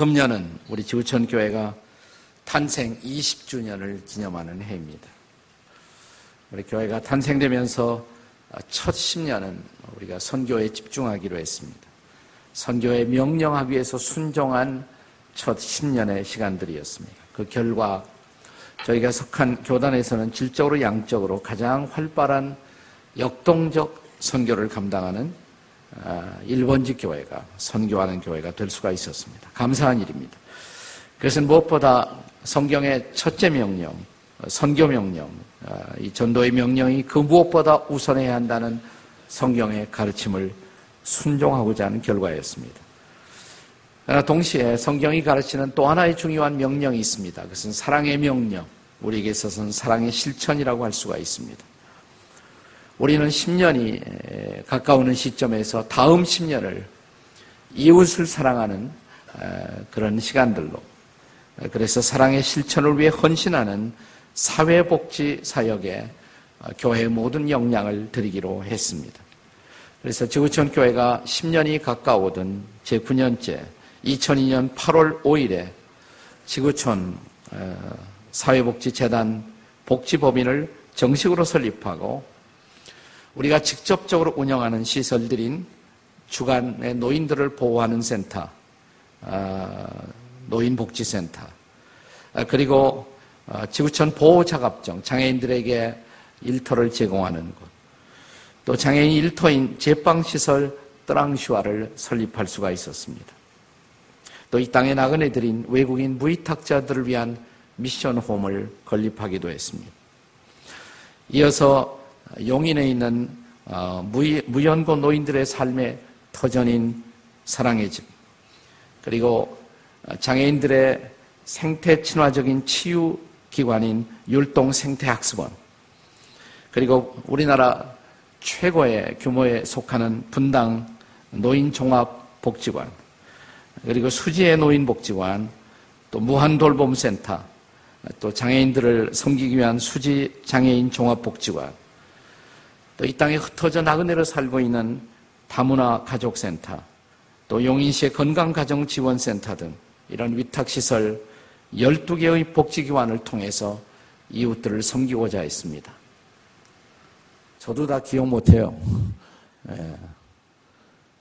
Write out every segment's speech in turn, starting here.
금년은 우리 지구촌 교회가 탄생 20주년을 기념하는 해입니다. 우리 교회가 탄생되면서 첫 10년은 우리가 선교에 집중하기로 했습니다. 선교에 명령하기 위해서 순종한 첫 10년의 시간들이었습니다. 그 결과 저희가 속한 교단에서는 질적으로 양적으로 가장 활발한 역동적 선교를 감당하는 아, 일본직 교회가 선교하는 교회가 될 수가 있었습니다. 감사한 일입니다. 그것은 무엇보다 성경의 첫째 명령, 선교 명령, 아, 이 전도의 명령이 그 무엇보다 우선해야 한다는 성경의 가르침을 순종하고자 하는 결과였습니다. 동시에 성경이 가르치는 또 하나의 중요한 명령이 있습니다. 그것은 사랑의 명령, 우리에게 있어서는 사랑의 실천이라고 할 수가 있습니다. 우리는 10년이 가까우는 시점에서 다음 10년을 이웃을 사랑하는 그런 시간들로 그래서 사랑의 실천을 위해 헌신하는 사회복지 사역에 교회의 모든 역량을 드리기로 했습니다. 그래서 지구촌 교회가 10년이 가까워든 제9년째 2002년 8월 5일에 지구촌 사회복지재단 복지법인을 정식으로 설립하고 우리가 직접적으로 운영하는 시설들인 주간의 노인들을 보호하는 센터, 아, 노인복지센터, 아, 그리고 아, 지구촌 보호자갑정, 장애인들에게 일터를 제공하는 곳, 또 장애인 일터인 제빵시설 뜨랑슈아를 설립할 수가 있었습니다. 또 이 땅에 나그네들인 외국인 무위탁자들을 위한 미션홈을 건립하기도 했습니다. 이어서 용인에 있는 어, 무연고 노인들의 삶의 터전인 사랑의 집, 그리고 장애인들의 생태 친화적인 치유 기관인 율동 생태학습원, 그리고 우리나라 최고의 규모에 속하는 분당 노인 종합 복지관, 그리고 수지의 노인 복지관, 또 무한 돌봄 센터, 또 장애인들을 섬기기 위한 수지 장애인 종합 복지관, 또 이 땅에 흩어져 나그네로 살고 있는 다문화 가족센터, 또 용인시의 건강가정지원센터 등 이런 위탁시설 12개의 복지기관을 통해서 이웃들을 섬기고자 했습니다. 저도 다 기억 못해요. 예.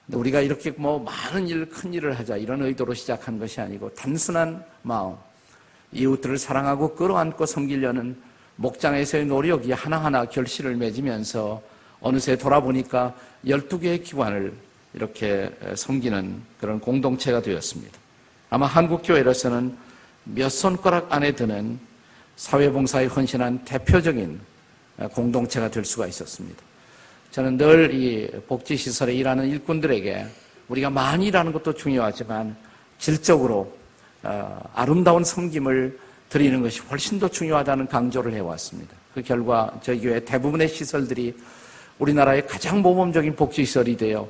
우리가 이렇게 뭐 많은 일, 큰 일을 하자 이런 의도로 시작한 것이 아니고 단순한 마음, 이웃들을 사랑하고 끌어안고 섬기려는 목장에서의 노력이 하나하나 결실을 맺으면서 어느새 돌아보니까 12개의 기관을 이렇게 섬기는 그런 공동체가 되었습니다. 아마 한국교회로서는 몇 손가락 안에 드는 사회봉사에 헌신한 대표적인 공동체가 될 수가 있었습니다. 저는 늘 이 복지시설에 일하는 일꾼들에게 우리가 많이 일하는 것도 중요하지만 질적으로 어, 아름다운 섬김을 드리는 것이 훨씬 더 중요하다는 강조를 해왔습니다. 그 결과 저희 교회 대부분의 시설들이 우리나라의 가장 모범적인 복지시설이 되어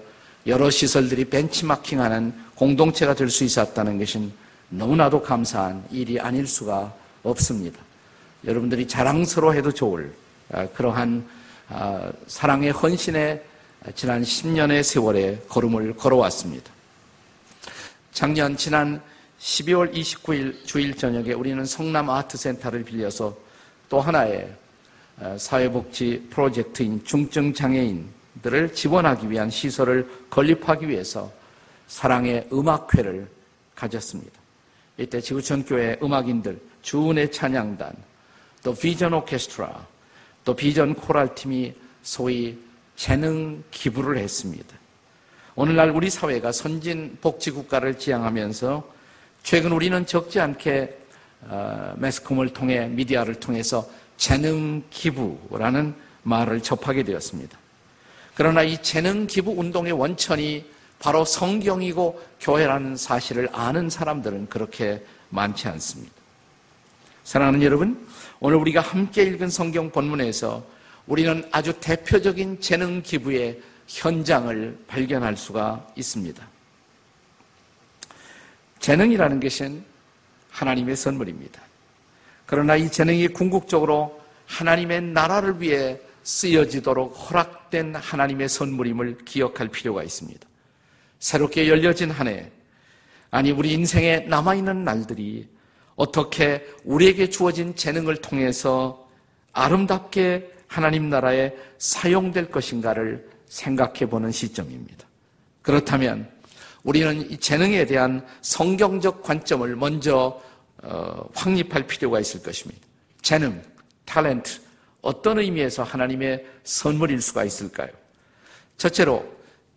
여러 시설들이 벤치마킹하는 공동체가 될 수 있었다는 것은 너무나도 감사한 일이 아닐 수가 없습니다. 여러분들이 자랑스러워해도 좋을 아, 그러한 아, 사랑의 헌신의 지난 10년의 세월에 걸음을 걸어왔습니다. 작년 지난 12월 29일 주일 저녁에 우리는 성남 아트센터를 빌려서 또 하나의 어, 사회복지 프로젝트인 중증장애인들을 지원하기 위한 시설을 건립하기 위해서 사랑의 음악회를 가졌습니다. 이때 지구촌 교회 음악인들, 주은의 찬양단, 또 비전 오케스트라, 또 비전 코랄팀이 소위 재능 기부를 했습니다. 오늘날 우리 사회가 선진 복지국가를 지향하면서 최근 우리는 적지 않게 어, 매스컴을 통해 미디어를 통해서 재능 기부라는 말을 접하게 되었습니다. 그러나 이 재능 기부 운동의 원천이 바로 성경이고 교회라는 사실을 아는 사람들은 그렇게 많지 않습니다. 사랑하는 여러분, 오늘 우리가 함께 읽은 성경 본문에서 우리는 아주 대표적인 재능 기부의 현장을 발견할 수가 있습니다. 재능이라는 것은 하나님의 선물입니다. 그러나 이 재능이 궁극적으로 하나님의 나라를 위해 쓰여지도록 허락된 하나님의 선물임을 기억할 필요가 있습니다. 새롭게 열려진 한 해, 아니, 우리 인생에 남아있는 날들이 어떻게 우리에게 주어진 재능을 통해서 아름답게 하나님 나라에 사용될 것인가를 생각해 보는 시점입니다. 그렇다면 우리는 이 재능에 대한 성경적 관점을 먼저 어, 확립할 필요가 있을 것입니다. 재능, 탤런트, 어떤 의미에서 하나님의 선물일 수가 있을까요? 첫째로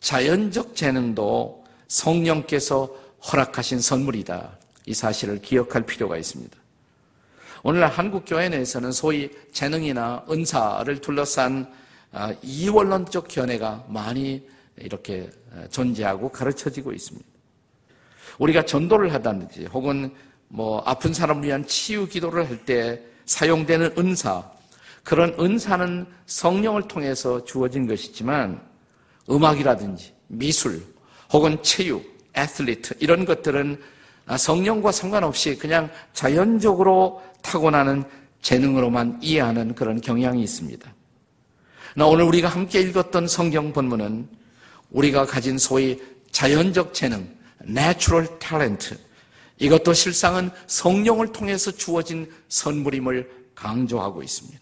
자연적 재능도 성령께서 허락하신 선물이다. 이 사실을 기억할 필요가 있습니다. 오늘날 한국 교회 내에서는 소위 재능이나 은사를 둘러싼 아, 이원론적 견해가 많이 이렇게 아, 존재하고 가르쳐지고 있습니다. 우리가 전도를 하다든지 혹은 뭐 아픈 사람을 위한 치유 기도를 할 때 사용되는 은사, 그런 은사는 성령을 통해서 주어진 것이지만 음악이라든지 미술 혹은 체육, 애틀리트 이런 것들은 성령과 상관없이 그냥 자연적으로 타고나는 재능으로만 이해하는 그런 경향이 있습니다. 오늘 우리가 함께 읽었던 성경 본문은 우리가 가진 소위 자연적 재능, natural talent, 이것도 실상은 성령을 통해서 주어진 선물임을 강조하고 있습니다.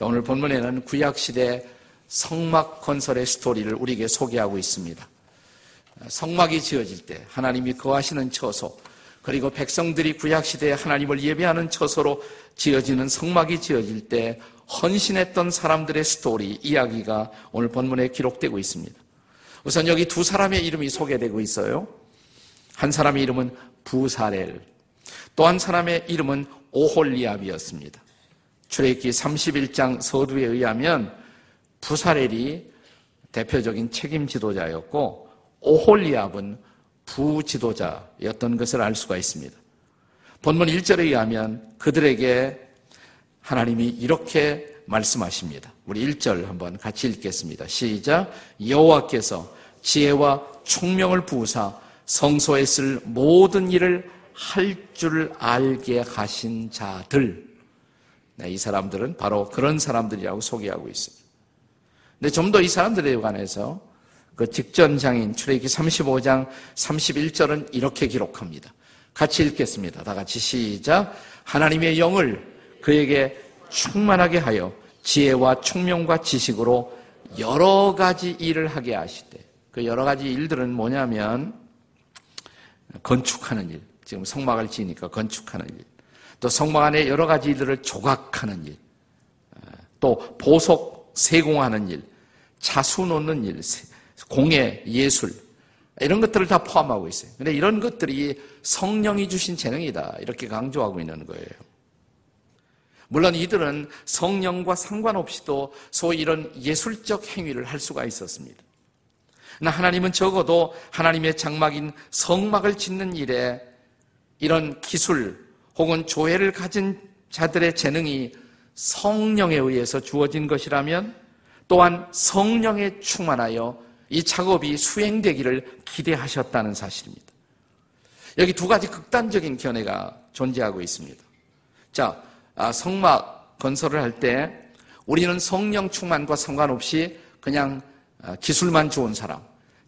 오늘 본문에는 구약시대 성막 건설의 스토리를 우리에게 소개하고 있습니다. 성막이 지어질 때 하나님이 거하시는 처소, 그리고 백성들이 구약시대에 하나님을 예배하는 처소로 지어지는 성막이 지어질 때 헌신했던 사람들의 스토리, 이야기가 오늘 본문에 기록되고 있습니다. 우선 여기 두 사람의 이름이 소개되고 있어요. 한 사람의 이름은 부사렐, 또 한 사람의 이름은 오홀리압이었습니다. 출애기 31장 서두에 의하면 부사렐이 대표적인 책임 지도자였고 오홀리압은 부지도자였던 것을 알 수가 있습니다. 본문 1절에 의하면 그들에게 하나님이 이렇게 말씀하십니다. 우리 1절 한번 같이 읽겠습니다. 시작. 여호와께서 지혜와 총명을 부으사 성소에 쓸 모든 일을 할 줄 알게 하신 자들. 네, 이 사람들은 바로 그런 사람들이라고 소개하고 있습니다. 근데 좀 더 이 사람들에 관해서 그 직전 장인 출애기 35장 31절은 이렇게 기록합니다. 같이 읽겠습니다. 다 같이 시작. 하나님의 영을 그에게 충만하게 하여 지혜와 총명과 지식으로 여러 가지 일을 하게 하시되 그 여러 가지 일들은 뭐냐면 건축하는 일. 지금 성막을 지으니까 건축하는 일. 또 성막 안에 여러 가지 일들을 조각하는 일. 또 보석 세공하는 일. 자수 놓는 일. 공예, 예술 이런 것들을 다 포함하고 있어요. 근데 이런 것들이 성령이 주신 재능이다 이렇게 강조하고 있는 거예요. 물론 이들은 성령과 상관없이도 소위 이런 예술적 행위를 할 수가 있었습니다. 그러나 하나님은 적어도 하나님의 장막인 성막을 짓는 일에 이런 기술 혹은 조회를 가진 자들의 재능이 성령에 의해서 주어진 것이라면 또한 성령에 충만하여 이 작업이 수행되기를 기대하셨다는 사실입니다. 여기 두 가지 극단적인 견해가 존재하고 있습니다. 자, 아, 성막 건설을 할 때 우리는 성령 충만과 상관없이 그냥 아, 기술만 좋은 사람,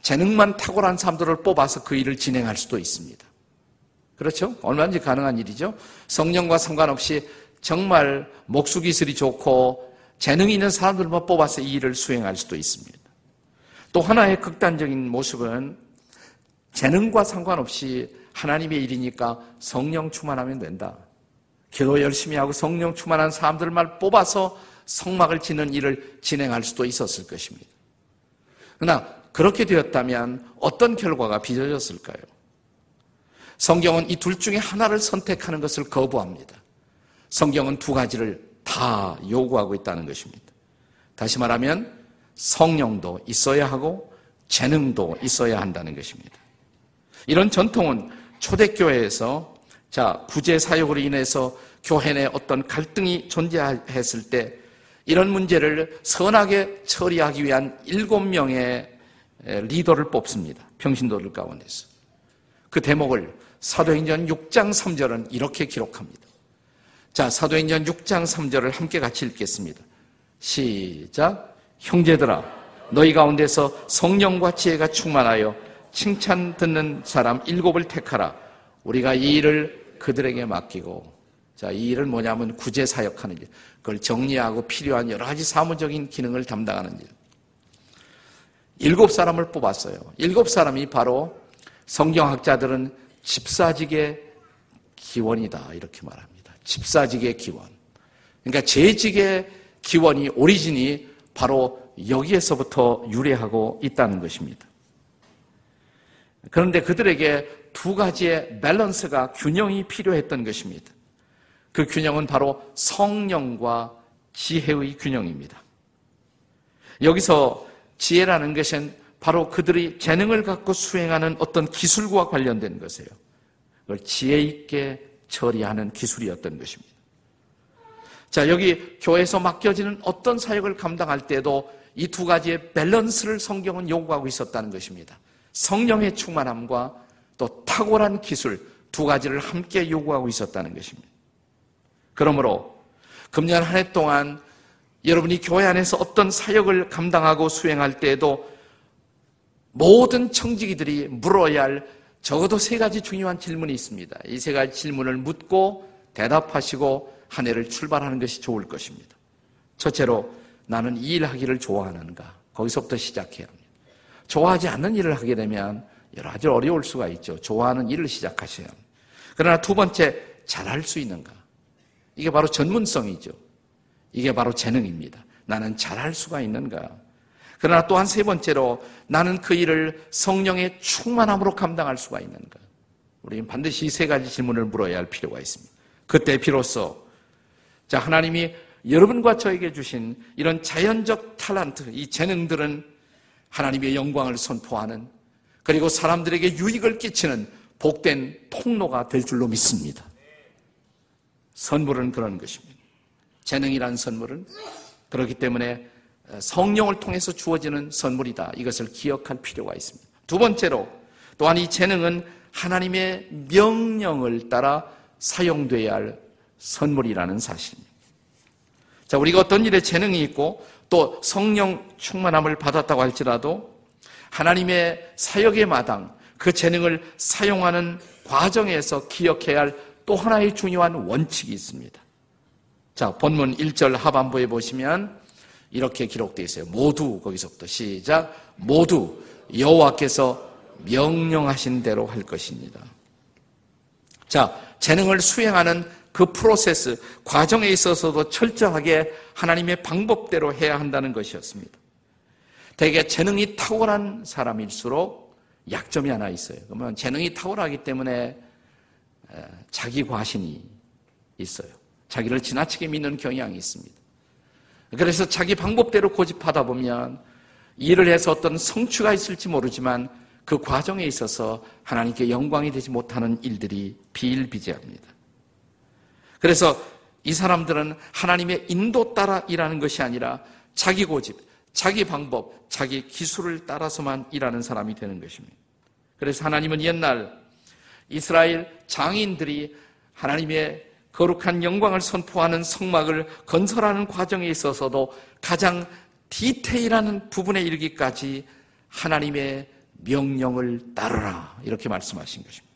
재능만 탁월한 사람들을 뽑아서 그 일을 진행할 수도 있습니다. 그렇죠? 얼마든지 가능한 일이죠. 성령과 상관없이 정말 목수기술이 좋고 재능 있는 사람들만 뽑아서 이 일을 수행할 수도 있습니다. 또 하나의 극단적인 모습은 재능과 상관없이 하나님의 일이니까 성령 충만하면 된다. 기도 열심히 하고 성령 충만한 사람들만 뽑아서 성막을 짓는 일을 진행할 수도 있었을 것입니다. 그러나 그렇게 되었다면 어떤 결과가 빚어졌을까요? 성경은 이 둘 중에 하나를 선택하는 것을 거부합니다. 성경은 두 가지를 다 요구하고 있다는 것입니다. 다시 말하면 성령도 있어야 하고 재능도 있어야 한다는 것입니다. 이런 전통은 초대교회에서 자, 구제 사역으로 인해서 교회 내 어떤 갈등이 존재했을 때 이런 문제를 선하게 처리하기 위한 일곱 명의 리더를 뽑습니다. 평신도들 가운데서. 그 대목을 사도행전 6장 3절은 이렇게 기록합니다. 자, 사도행전 6장 3절을 함께 같이 읽겠습니다. 시작. 형제들아 너희 가운데서 성령과 지혜가 충만하여 칭찬 듣는 사람 일곱을 택하라. 우리가 이 일을 그들에게 맡기고 자, 이 일은 뭐냐면 구제 사역하는 일. 그걸 정리하고 필요한 여러 가지 사무적인 기능을 담당하는 일. 일곱 사람을 뽑았어요. 일곱 사람이 바로 성경학자들은 집사직의 기원이다. 이렇게 말합니다. 집사직의 기원. 그러니까 재직의 기원이, 오리진이 바로 여기에서부터 유래하고 있다는 것입니다. 그런데 그들에게 두 가지의 밸런스가 균형이 필요했던 것입니다. 그 균형은 바로 성령과 지혜의 균형입니다. 여기서 지혜라는 것은 바로 그들이 재능을 갖고 수행하는 어떤 기술과 관련된 것이에요. 그걸 지혜 있게 처리하는 기술이었던 것입니다. 자, 여기 교회에서 맡겨지는 어떤 사역을 감당할 때도 이 두 가지의 밸런스를 성경은 요구하고 있었다는 것입니다. 성령의 충만함과 또 탁월한 기술 두 가지를 함께 요구하고 있었다는 것입니다. 그러므로 금년 한 해 동안 여러분이 교회 안에서 어떤 사역을 감당하고 수행할 때에도 모든 청지기들이 물어야 할 적어도 세 가지 중요한 질문이 있습니다. 이 세 가지 질문을 묻고 대답하시고 한 해를 출발하는 것이 좋을 것입니다. 첫째로 나는 이 일 하기를 좋아하는가? 거기서부터 시작해야 합니다. 좋아하지 않는 일을 하게 되면 여러 가지 어려울 수가 있죠. 좋아하는 일을 시작하셔야 합니다. 그러나 두 번째, 잘할 수 있는가? 이게 바로 전문성이죠. 이게 바로 재능입니다. 나는 잘할 수가 있는가? 그러나 또한 세 번째로 나는 그 일을 성령의 충만함으로 감당할 수가 있는가? 우리는 반드시 이 세 가지 질문을 물어야 할 필요가 있습니다. 그때 비로소 자 하나님이 여러분과 저에게 주신 이런 자연적 탤런트, 이 재능들은 하나님의 영광을 선포하는 그리고 사람들에게 유익을 끼치는 복된 통로가 될 줄로 믿습니다. 선물은 그런 것입니다. 재능이란 선물은 그렇기 때문에 성령을 통해서 주어지는 선물이다. 이것을 기억할 필요가 있습니다. 두 번째로 또한 이 재능은 하나님의 명령을 따라 사용돼야 할 선물이라는 사실입니다. 자, 우리가 어떤 일에 재능이 있고 또 성령 충만함을 받았다고 할지라도 하나님의 사역의 마당, 그 재능을 사용하는 과정에서 기억해야 할 또 하나의 중요한 원칙이 있습니다. 자, 본문 1절 하반부에 보시면 이렇게 기록되어 있어요. 모두 거기서부터 시작. 모두 여호와께서 명령하신 대로 할 것입니다. 자, 재능을 수행하는 그 프로세스, 과정에 있어서도 철저하게 하나님의 방법대로 해야 한다는 것이었습니다. 대개 재능이 탁월한 사람일수록 약점이 하나 있어요. 그러면 재능이 탁월하기 때문에 자기 과신이 있어요. 자기를 지나치게 믿는 경향이 있습니다. 그래서 자기 방법대로 고집하다 보면 일을 해서 어떤 성취가 있을지 모르지만 그 과정에 있어서 하나님께 영광이 되지 못하는 일들이 비일비재합니다. 그래서 이 사람들은 하나님의 인도 따라 일하는 것이 아니라 자기 고집, 자기 방법, 자기 기술을 따라서만 일하는 사람이 되는 것입니다. 그래서 하나님은 옛날 이스라엘 장인들이 하나님의 거룩한 영광을 선포하는 성막을 건설하는 과정에 있어서도 가장 디테일한 부분에 이르기까지 하나님의 명령을 따르라 이렇게 말씀하신 것입니다.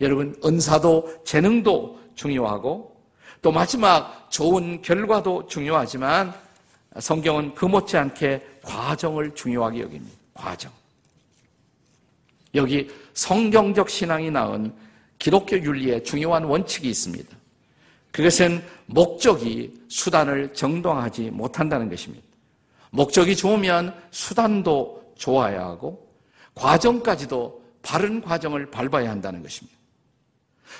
여러분 은사도 재능도 중요하고 또 마지막 좋은 결과도 중요하지만 성경은 그 못지않게 과정을 중요하게 여깁니다. 과정. 여기 성경적 신앙이 낳은 기독교 윤리에 중요한 원칙이 있습니다. 그것은 목적이 수단을 정당하지 못한다는 것입니다. 목적이 좋으면 수단도 좋아야 하고 과정까지도 바른 과정을 밟아야 한다는 것입니다.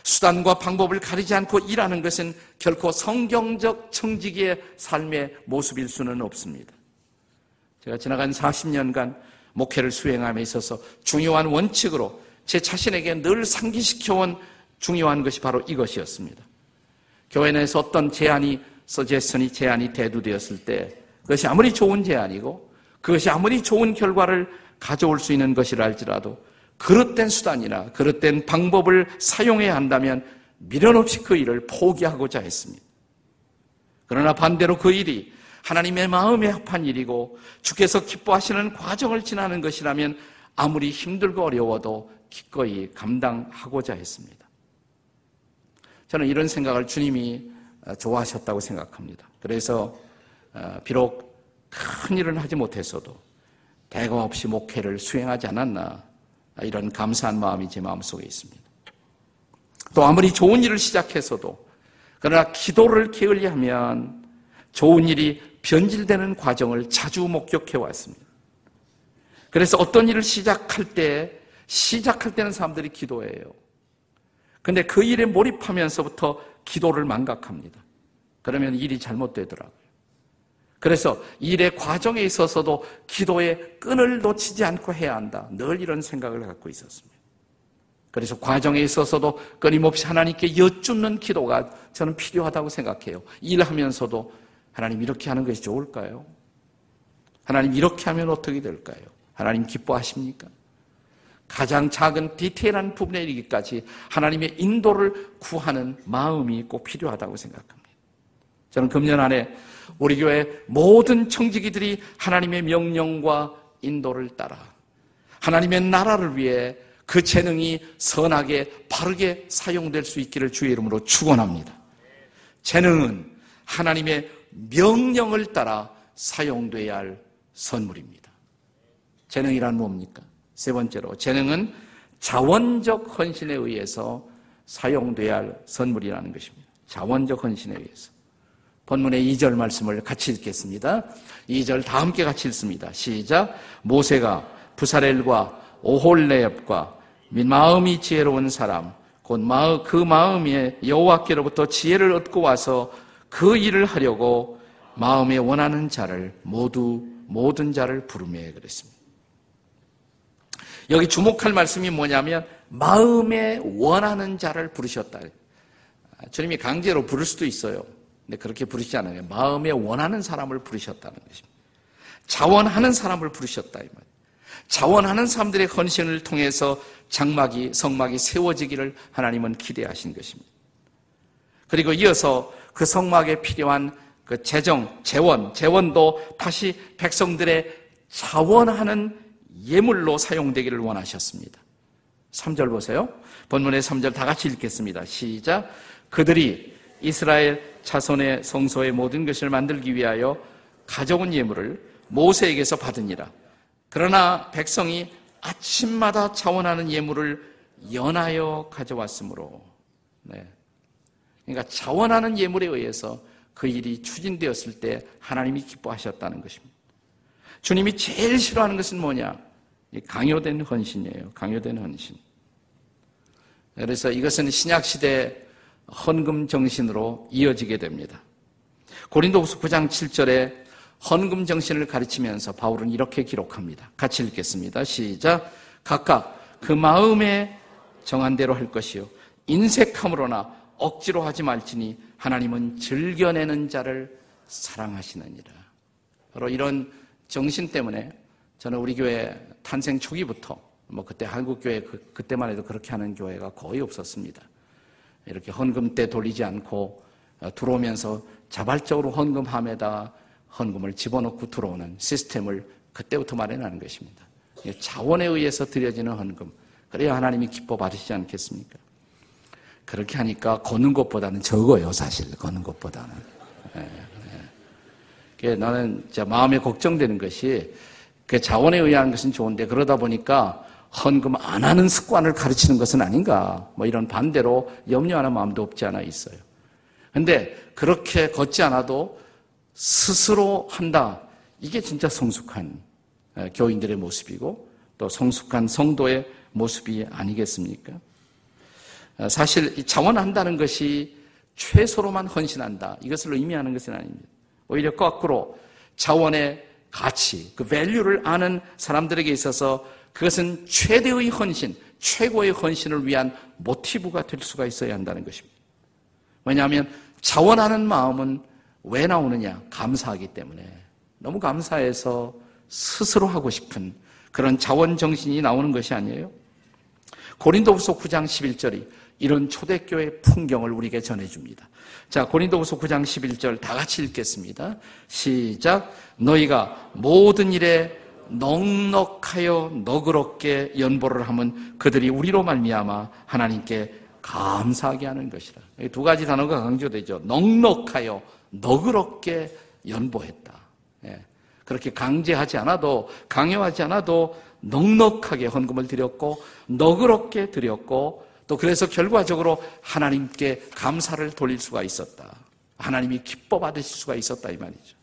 수단과 방법을 가리지 않고 일하는 것은 결코 성경적 청지기의 삶의 모습일 수는 없습니다. 제가 지나간 40년간 목회를 수행함에 있어서 중요한 원칙으로 제 자신에게 늘 상기시켜온 중요한 것이 바로 이것이었습니다. 교회 내에서 어떤 제안이 서제스니 제안이 대두되었을 때 그것이 아무리 좋은 제안이고 그것이 아무리 좋은 결과를 가져올 수 있는 것이라 할지라도 그릇된 수단이나 그릇된 방법을 사용해야 한다면 미련 없이 그 일을 포기하고자 했습니다. 그러나 반대로 그 일이 하나님의 마음에 합한 일이고 주께서 기뻐하시는 과정을 지나는 것이라면 아무리 힘들고 어려워도 기꺼이 감당하고자 했습니다. 저는 이런 생각을 주님이 좋아하셨다고 생각합니다. 그래서 어, 비록 큰 일은 하지 못했어도 대가 없이 목회를 수행하지 않았나 이런 감사한 마음이 제 마음속에 있습니다. 또 아무리 좋은 일을 시작해서도 그러나 기도를 게을리하면 좋은 일이 변질되는 과정을 자주 목격해 왔습니다. 그래서 어떤 일을 시작할 때 시작할 때는 사람들이 기도해요. 근데 그 일에 몰입하면서부터 기도를 망각합니다. 그러면 일이 잘못되더라고요. 그래서 일의 과정에 있어서도 기도의 끈을 놓치지 않고 해야 한다. 늘 이런 생각을 갖고 있었습니다. 그래서 과정에 있어서도 끊임없이 하나님께 여쭙는 기도가 저는 필요하다고 생각해요. 일하면서도 하나님 이렇게 하는 것이 좋을까요? 하나님 이렇게 하면 어떻게 될까요? 하나님 기뻐하십니까? 가장 작은 디테일한 부분에 이르기까지 하나님의 인도를 구하는 마음이 꼭 필요하다고 생각합니다. 저는 금년 안에 우리 교회 모든 청지기들이 하나님의 명령과 인도를 따라 하나님의 나라를 위해 그 재능이 선하게 바르게 사용될 수 있기를 주의 이름으로 축원합니다. 재능은 하나님의 명령을 따라 사용돼야 할 선물입니다. 재능이란 뭡니까? 세 번째로 재능은 자원적 헌신에 의해서 사용돼야 할 선물이라는 것입니다. 자원적 헌신에 의해서. 본문의 2절 말씀을 같이 읽겠습니다. 2절 다 함께 같이 읽습니다. 시작. 모세가 부사렐과 오홀레엽과 마음이 지혜로운 사람 곧 그 마음에 여호와께로부터 지혜를 얻고 와서 그 일을 하려고 마음에 원하는 자를 모두 모든 자를 부르며 그랬습니다. 여기 주목할 말씀이 뭐냐면 마음에 원하는 자를 부르셨다. 주님이 강제로 부를 수도 있어요. 근데 그렇게 부르시지 않아요. 마음에 원하는 사람을 부르셨다는 것입니다. 자원하는 사람을 부르셨다 이 말. 자원하는 사람들의 헌신을 통해서 장막이 성막이 세워지기를 하나님은 기대하신 것입니다. 그리고 이어서 그 성막에 필요한 그 재정, 재원, 재원도 다시 백성들의 자원하는 예물로 사용되기를 원하셨습니다. 3절 보세요. 본문의 3절 다 같이 읽겠습니다. 시작. 그들이 이스라엘 자손의 성소의 모든 것을 만들기 위하여 가져온 예물을 모세에게서 받으니라. 그러나 백성이 아침마다 자원하는 예물을 연하여 가져왔으므로, 네. 그러니까 자원하는 예물에 의해서 그 일이 추진되었을 때 하나님이 기뻐하셨다는 것입니다. 주님이 제일 싫어하는 것은 뭐냐? 강요된 헌신이에요. 강요된 헌신. 그래서 이것은 신약시대 헌금 정신으로 이어지게 됩니다. 고린도후서 9장 7절에 헌금 정신을 가르치면서 바울은 이렇게 기록합니다. 같이 읽겠습니다. 시작. 각각 그 마음에 정한 대로 할 것이요. 인색함으로나 억지로 하지 말지니 하나님은 즐겨내는 자를 사랑하시느니라. 바로 이런 정신 때문에 저는 우리 교회 탄생 초기부터 뭐 그때 한국 교회 그, 그때만 해도 그렇게 하는 교회가 거의 없었습니다. 이렇게 헌금 때 돌리지 않고 어, 들어오면서 자발적으로 헌금함에다 헌금을 집어넣고 들어오는 시스템을 그때부터 마련하는 것입니다. 자원에 의해서 드려지는 헌금. 그래야 하나님이 기뻐 받으시지 않겠습니까? 그렇게 하니까 거는 것보다는 적어요, 사실. 거는 것보다는. 예, 예. 나는 마음에 걱정되는 것이 그 자원에 의한 것은 좋은데 그러다 보니까 헌금 안 하는 습관을 가르치는 것은 아닌가. 뭐 이런 반대로 염려하는 마음도 없지 않아 있어요. 근데 그렇게 걷지 않아도 스스로 한다. 이게 진짜 성숙한 교인들의 모습이고 또 성숙한 성도의 모습이 아니겠습니까? 사실 자원한다는 것이 최소로만 헌신한다. 이것을 의미하는 것은 아닙니다. 오히려 거꾸로 자원의 가치, 그 밸류를 아는 사람들에게 있어서 그것은 최대의 헌신, 최고의 헌신을 위한 모티브가 될 수가 있어야 한다는 것입니다. 왜냐하면 자원하는 마음은 왜 나오느냐? 감사하기 때문에. 너무 감사해서 스스로 하고 싶은 그런 자원 정신이 나오는 것이 아니에요. 고린도후서 9장 11절이 이런 초대교회 풍경을 우리에게 전해줍니다. 자, 고린도후서 9장 11절 다 같이 읽겠습니다. 시작. 너희가 모든 일에 넉넉하여 너그럽게 연보를 하면 그들이 우리로 말미암아 하나님께 감사하게 하는 것이라. 두 가지 단어가 강조되죠. 넉넉하여 너그럽게 연보했다. 예. 그렇게 강제하지 않아도 강요하지 않아도 넉넉하게 헌금을 드렸고 너그럽게 드렸고 또 그래서 결과적으로 하나님께 감사를 돌릴 수가 있었다. 하나님이 기뻐 받으실 수가 있었다 이 말이죠.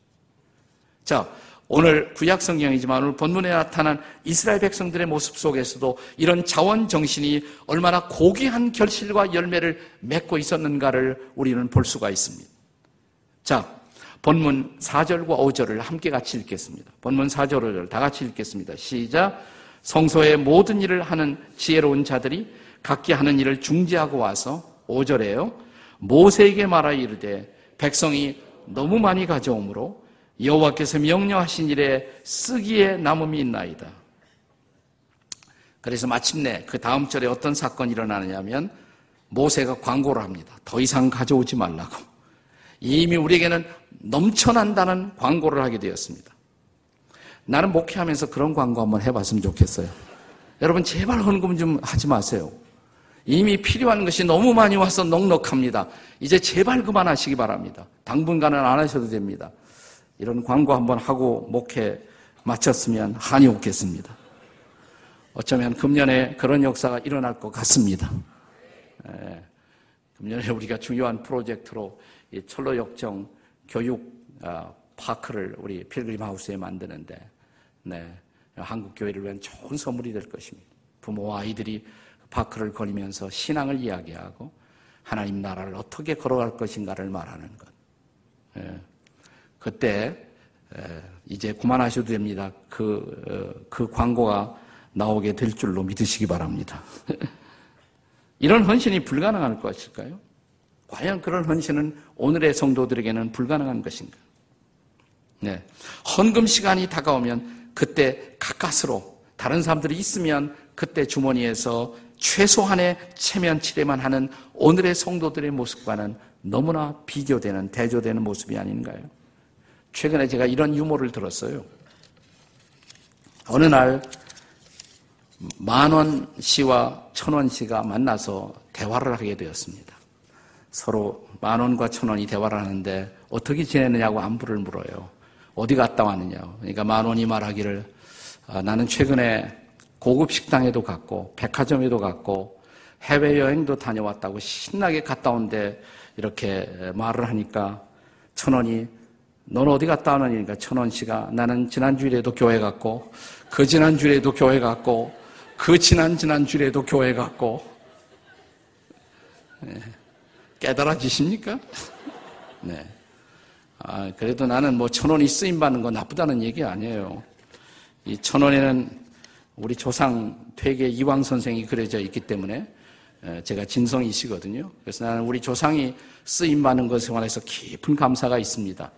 자, 오늘 구약 성경이지만 오늘 본문에 나타난 이스라엘 백성들의 모습 속에서도 이런 자원 정신이 얼마나 고귀한 결실과 열매를 맺고 있었는가를 우리는 볼 수가 있습니다. 자, 본문 4절과 5절을 함께 같이 읽겠습니다. 본문 4절 5절 다 같이 읽겠습니다. 시작. 성소의 모든 일을 하는 지혜로운 자들이 각기 하는 일을 중지하고 와서 5절에요. 모세에게 말하 이르되 백성이 너무 많이 가져오므로 여호와께서 명령하신 일에 쓰기에 남음이 있나이다. 그래서 마침내 그 다음 절에 어떤 사건이 일어나느냐면 모세가 광고를 합니다. 더 이상 가져오지 말라고. 이미 우리에게는 넘쳐난다는 광고를 하게 되었습니다. 나는 목회하면서 그런 광고 한번 해봤으면 좋겠어요. 여러분 제발 헌금 좀 하지 마세요. 이미 필요한 것이 너무 많이 와서 넉넉합니다. 이제 제발 그만하시기 바랍니다. 당분간은 안 하셔도 됩니다. 이런 광고 한번 하고 목회 마쳤으면 한이 없겠습니다. 어쩌면 금년에 그런 역사가 일어날 것 같습니다. 예, 금년에 우리가 중요한 프로젝트로 철로 역정 교육 아, 파크를 우리 필그림 하우스에 만드는데 네, 한국 교회를 위한 좋은 선물이 될 것입니다. 부모와 아이들이 파크를 거리면서 신앙을 이야기하고 하나님 나라를 어떻게 걸어갈 것인가를 말하는 것. 예. 그때 이제 그만하셔도 됩니다. 그, 어, 그 광고가 나오게 될 줄로 믿으시기 바랍니다. 이런 헌신이 불가능할 것일까요? 과연 그런 헌신은 오늘의 성도들에게는 불가능한 것인가? 네. 헌금 시간이 다가오면 그때 가까스로 다른 사람들이 있으면 그때 주머니에서 최소한의 체면 치레만 하는 오늘의 성도들의 모습과는 너무나 비교되는 대조되는 모습이 아닌가요? 최근에 제가 이런 유머를 들었어요. 어느 날 만원 씨와 천원 씨가 만나서 대화를 하게 되었습니다. 서로 만원과 천원이 대화를 하는데 어떻게 지내느냐고 안부를 물어요. 어디 갔다 왔느냐고. 그러니까 만원이 말하기를 아, 나는 최근에 고급 식당에도 갔고 백화점에도 갔고 해외여행도 다녀왔다고 신나게 갔다 온데 이렇게 말을 하니까 천원이 넌 어디 갔다 오느니까 천원 씨가 나는 지난주일에도 교회 갔고 그 지난주일에도 교회 갔고 그 지난 지난주일에도 교회 갔고 네. 깨달아지십니까? 네. 아, 그래도 나는 뭐 천원이 쓰임 받는 건 나쁘다는 얘기 아니에요. 이 천원에는 우리 조상 퇴계 이왕 선생이 그려져 있기 때문에 제가 진성이시거든요. 그래서 나는 우리 조상이 쓰임 받는 것에 관해서 깊은 감사가 있습니다.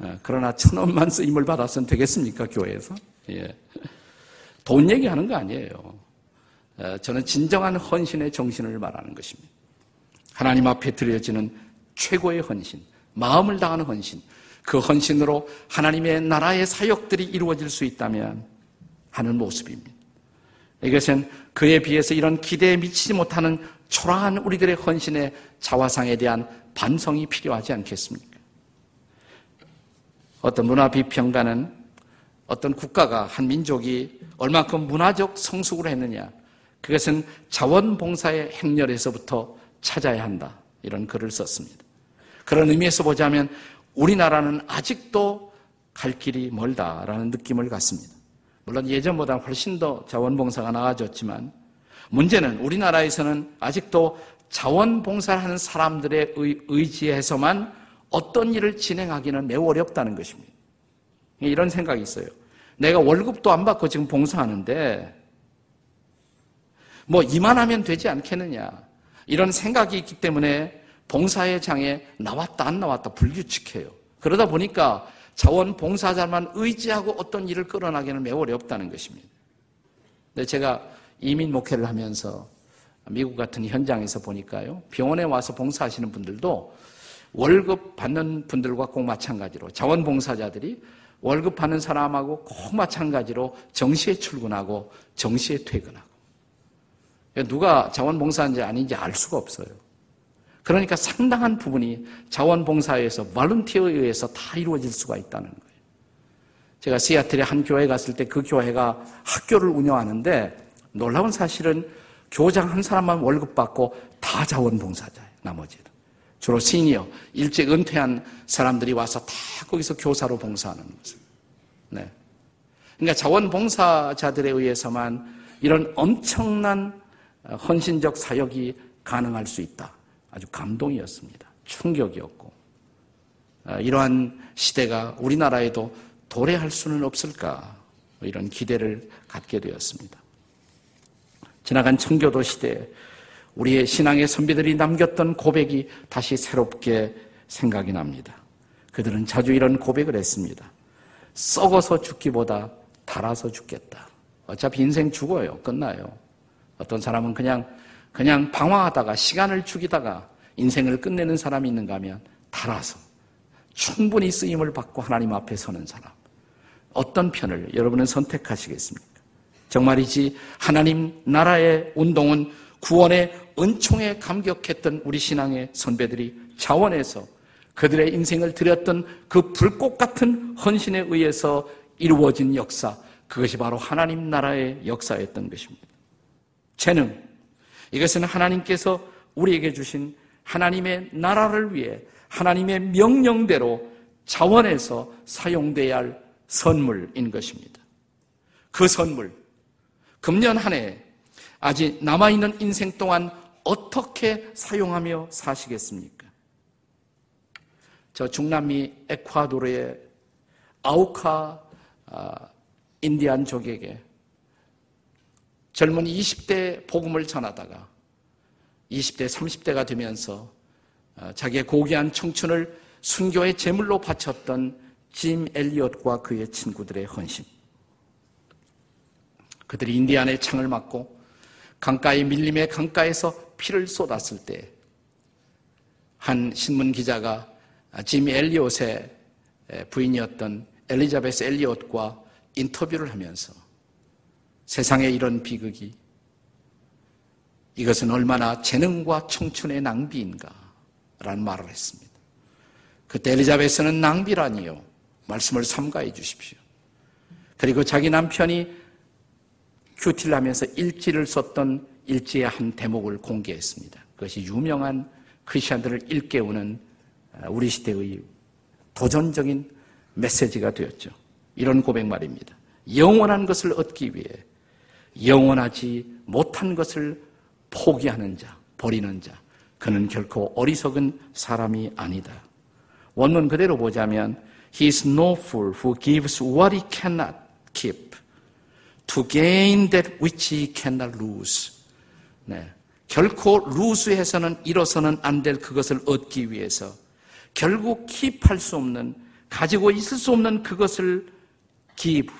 어, 그러나 천 원만 쓰임을 받았으면 되겠습니까, 교회에서? 예. 돈 얘기하는 거 아니에요. 어, 저는 진정한 헌신의 정신을 말하는 것입니다. 하나님 앞에 드려지는 최고의 헌신, 마음을 다하는 헌신, 그 헌신으로 하나님의 나라의 사역들이 이루어질 수 있다면 하는 모습입니다. 이것은 그에 비해서 이런 기대에 미치지 못하는 초라한 우리들의 헌신의 자화상에 대한 반성이 필요하지 않겠습니까? 어떤 문화 비평가는 어떤 국가가 한 민족이 얼만큼 문화적 성숙을 했느냐 그것은 자원봉사의 행렬에서부터 찾아야 한다 이런 글을 썼습니다. 그런 의미에서 보자면 우리나라는 아직도 갈 길이 멀다라는 느낌을 갖습니다. 물론 예전보다 훨씬 더 자원봉사가 나아졌지만 문제는 우리나라에서는 아직도 자원봉사를 하는 사람들의 의지에서만 어떤 일을 진행하기는 매우 어렵다는 것입니다. 이런 생각이 있어요. 내가 월급도 안 받고 지금 봉사하는데 뭐 이만하면 되지 않겠느냐. 이런 생각이 있기 때문에 봉사의 장에 나왔다 안 나왔다 불규칙해요. 그러다 보니까 자원 봉사자만 의지하고 어떤 일을 끌어나기는 매우 어렵다는 것입니다. 근데 제가 이민 목회를 하면서 미국 같은 현장에서 보니까요. 병원에 와서 봉사하시는 분들도 월급 받는 분들과 꼭 마찬가지로 자원봉사자들이 월급 받는 사람하고 꼭 마찬가지로 정시에 출근하고 정시에 퇴근하고. 누가 자원봉사인지 아닌지 알 수가 없어요. 그러니까 상당한 부분이 자원봉사에서 발룬티어에 의해서 다 이루어질 수가 있다는 거예요. 제가 시애틀에 한 교회 갔을 때 그 교회가 학교를 운영하는데 놀라운 사실은 교장 한 사람만 월급 받고 다 자원봉사자예요. 나머지는. 주로 시니어, 일찍 은퇴한 사람들이 와서 다 거기서 교사로 봉사하는 거죠. 네. 그러니까 자원봉사자들에 의해서만 이런 엄청난 헌신적 사역이 가능할 수 있다. 아주 감동이었습니다. 충격이었고. 아, 이러한 시대가 우리나라에도 도래할 수는 없을까. 이런 기대를 갖게 되었습니다. 지나간 청교도 시대에 우리의 신앙의 선비들이 남겼던 고백이 다시 새롭게 생각이 납니다. 그들은 자주 이런 고백을 했습니다. 썩어서 죽기보다 달아서 죽겠다. 어차피 인생 죽어요. 끝나요. 어떤 사람은 그냥, 그냥 방황하다가 시간을 죽이다가 인생을 끝내는 사람이 있는가 하면 달아서 충분히 쓰임을 받고 하나님 앞에 서는 사람. 어떤 편을 여러분은 선택하시겠습니까? 정말이지 하나님 나라의 운동은 구원의 은총에 감격했던 우리 신앙의 선배들이 자원해서 그들의 인생을 드렸던 그 불꽃 같은 헌신에 의해서 이루어진 역사, 그것이 바로 하나님 나라의 역사였던 것입니다. 재능, 이것은 하나님께서 우리에게 주신 하나님의 나라를 위해 하나님의 명령대로 자원해서 사용돼야 할 선물인 것입니다. 그 선물, 금년 한 해 아직 남아있는 인생 동안 어떻게 사용하며 사시겠습니까? 저 중남미 에콰도르의 아우카 아, 인디안족에게 젊은 20대 복음을 전하다가 20대, 30대가 되면서 아, 자기의 고귀한 청춘을 순교의 제물로 바쳤던 짐 엘리엇과 그의 친구들의 헌신. 그들이 인디안의 창을 맞고 강가의 밀림의 강가에서 피를 쏟았을 때 한 신문 기자가 짐 엘리엇의 부인이었던 엘리자베스 엘리엇과 인터뷰를 하면서 세상에 이런 비극이 이것은 얼마나 재능과 청춘의 낭비인가 라는 말을 했습니다. 그때 엘리자베스는 낭비라니요. 말씀을 삼가해 주십시오. 그리고 자기 남편이 큐티를 하면서 일지를 썼던 일지의 한 대목을 공개했습니다. 그것이 유명한 크리스천들을 일깨우는 아, 우리 시대의 도전적인 메시지가 되었죠. 이런 고백 말입니다. 영원한 것을 얻기 위해 영원하지 못한 것을 포기하는 자, 버리는 자, 그는 결코 어리석은 사람이 아니다. 원문 그대로 보자면 He is no fool who gives what he cannot keep to gain that which he cannot lose. 네. 결코 루스해서는 잃어서는 안 될 그것을 얻기 위해서 결국 킵할 수 없는 가지고 있을 수 없는 그것을 give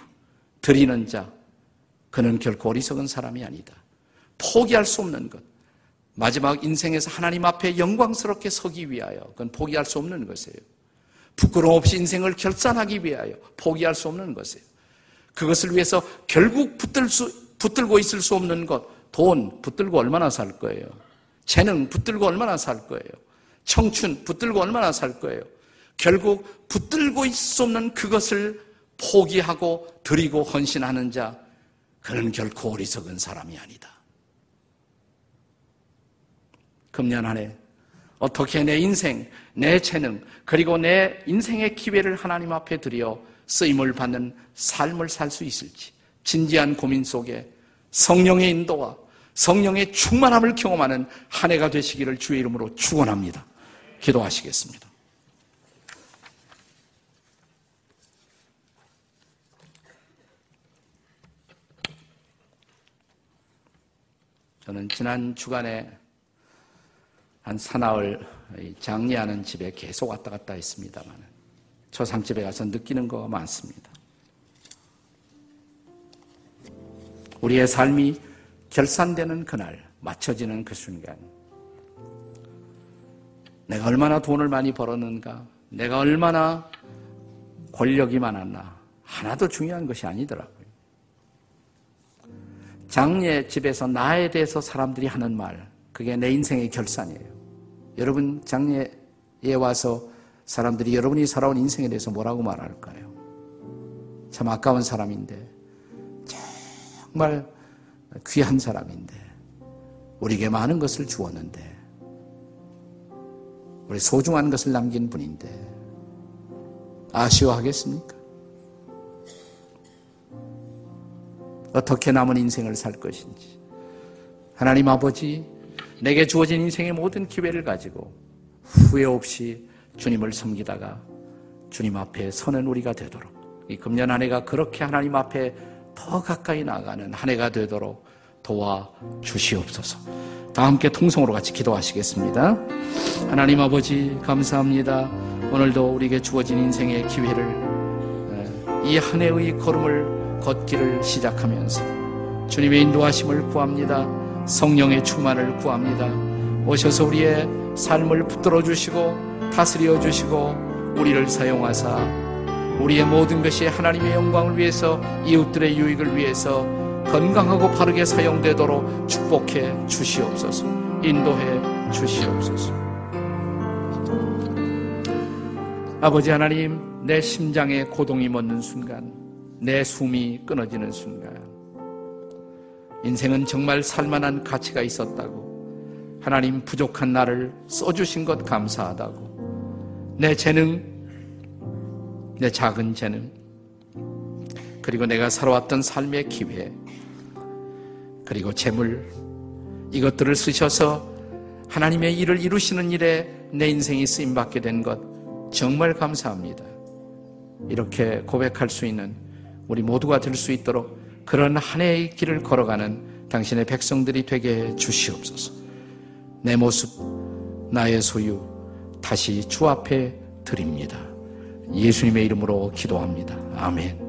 드리는 자 그는 결코 어리석은 사람이 아니다. 포기할 수 없는 것 마지막 인생에서 하나님 앞에 영광스럽게 서기 위하여 그건 포기할 수 없는 것이에요. 부끄러움 없이 인생을 결산하기 위하여 포기할 수 없는 것이에요. 그것을 위해서 결국 붙들 수, 붙들고 있을 수 없는 것, 돈 붙들고 얼마나 살 거예요? 재능 붙들고 얼마나 살 거예요? 청춘 붙들고 얼마나 살 거예요? 결국 붙들고 있을 수 없는 그것을 포기하고 드리고 헌신하는 자, 그는 결코 어리석은 사람이 아니다. 금년 안에 어떻게 내 인생, 내 재능, 그리고 내 인생의 기회를 하나님 앞에 드려 쓰임을 받는 삶을 살 수 있을지 진지한 고민 속에 성령의 인도와 성령의 충만함을 경험하는 한 해가 되시기를 주의 이름으로 축원합니다. 기도하시겠습니다. 저는 지난 주간에 한 사나흘 장례하는 집에 계속 왔다 갔다 했습니다만 초상집에 가서 느끼는 거 많습니다. 우리의 삶이 결산되는 그날, 맞춰지는 그 순간, 내가 얼마나 돈을 많이 벌었는가, 내가 얼마나 권력이 많았나 하나도 중요한 것이 아니더라고요. 장례 집에서 나에 대해서 사람들이 하는 말 그게 내 인생의 결산이에요. 여러분 장례에 와서 사람들이 여러분이 살아온 인생에 대해서 뭐라고 말할까요? 참 아까운 사람인데 정말 귀한 사람인데 우리에게 많은 것을 주었는데 우리 소중한 것을 남긴 분인데 아쉬워하겠습니까? 어떻게 남은 인생을 살 것인지 하나님 아버지 내게 주어진 인생의 모든 기회를 가지고 후회 없이 주님을 섬기다가 주님 앞에 서는 우리가 되도록 이 금년 한 해가 그렇게 하나님 앞에 더 가까이 나가는 한 해가 되도록 도와 주시옵소서. 다 함께 통성으로 같이 기도하시겠습니다. 하나님 아버지 감사합니다. 오늘도 우리에게 주어진 인생의 기회를 이 한 해의 걸음을 걷기를 시작하면서 주님의 인도하심을 구합니다. 성령의 충만을 구합니다. 오셔서 우리의 삶을 붙들어 주시고 다스려 주시고 우리를 사용하사 우리의 모든 것이 하나님의 영광을 위해서 이웃들의 유익을 위해서 건강하고 바르게 사용되도록 축복해 주시옵소서. 인도해 주시옵소서. 아버지 하나님, 내 심장에 고동이 멎는 순간, 내 숨이 끊어지는 순간, 인생은 정말 살만한 가치가 있었다고, 하나님 부족한 나를 써주신 것 감사하다고, 내 재능, 내 작은 재능, 그리고 내가 살아왔던 삶의 기회, 그리고 재물, 이것들을 쓰셔서 하나님의 일을 이루시는 일에 내 인생이 쓰임받게 된 것, 정말 감사합니다. 이렇게 고백할 수 있는 우리 모두가 될수 있도록 그런 한 해의 길을 걸어가는 당신의 백성들이 되게 해 주시옵소서. 내 모습, 나의 소유, 다시 주 앞에 드립니다. 예수님의 이름으로 기도합니다. 아멘.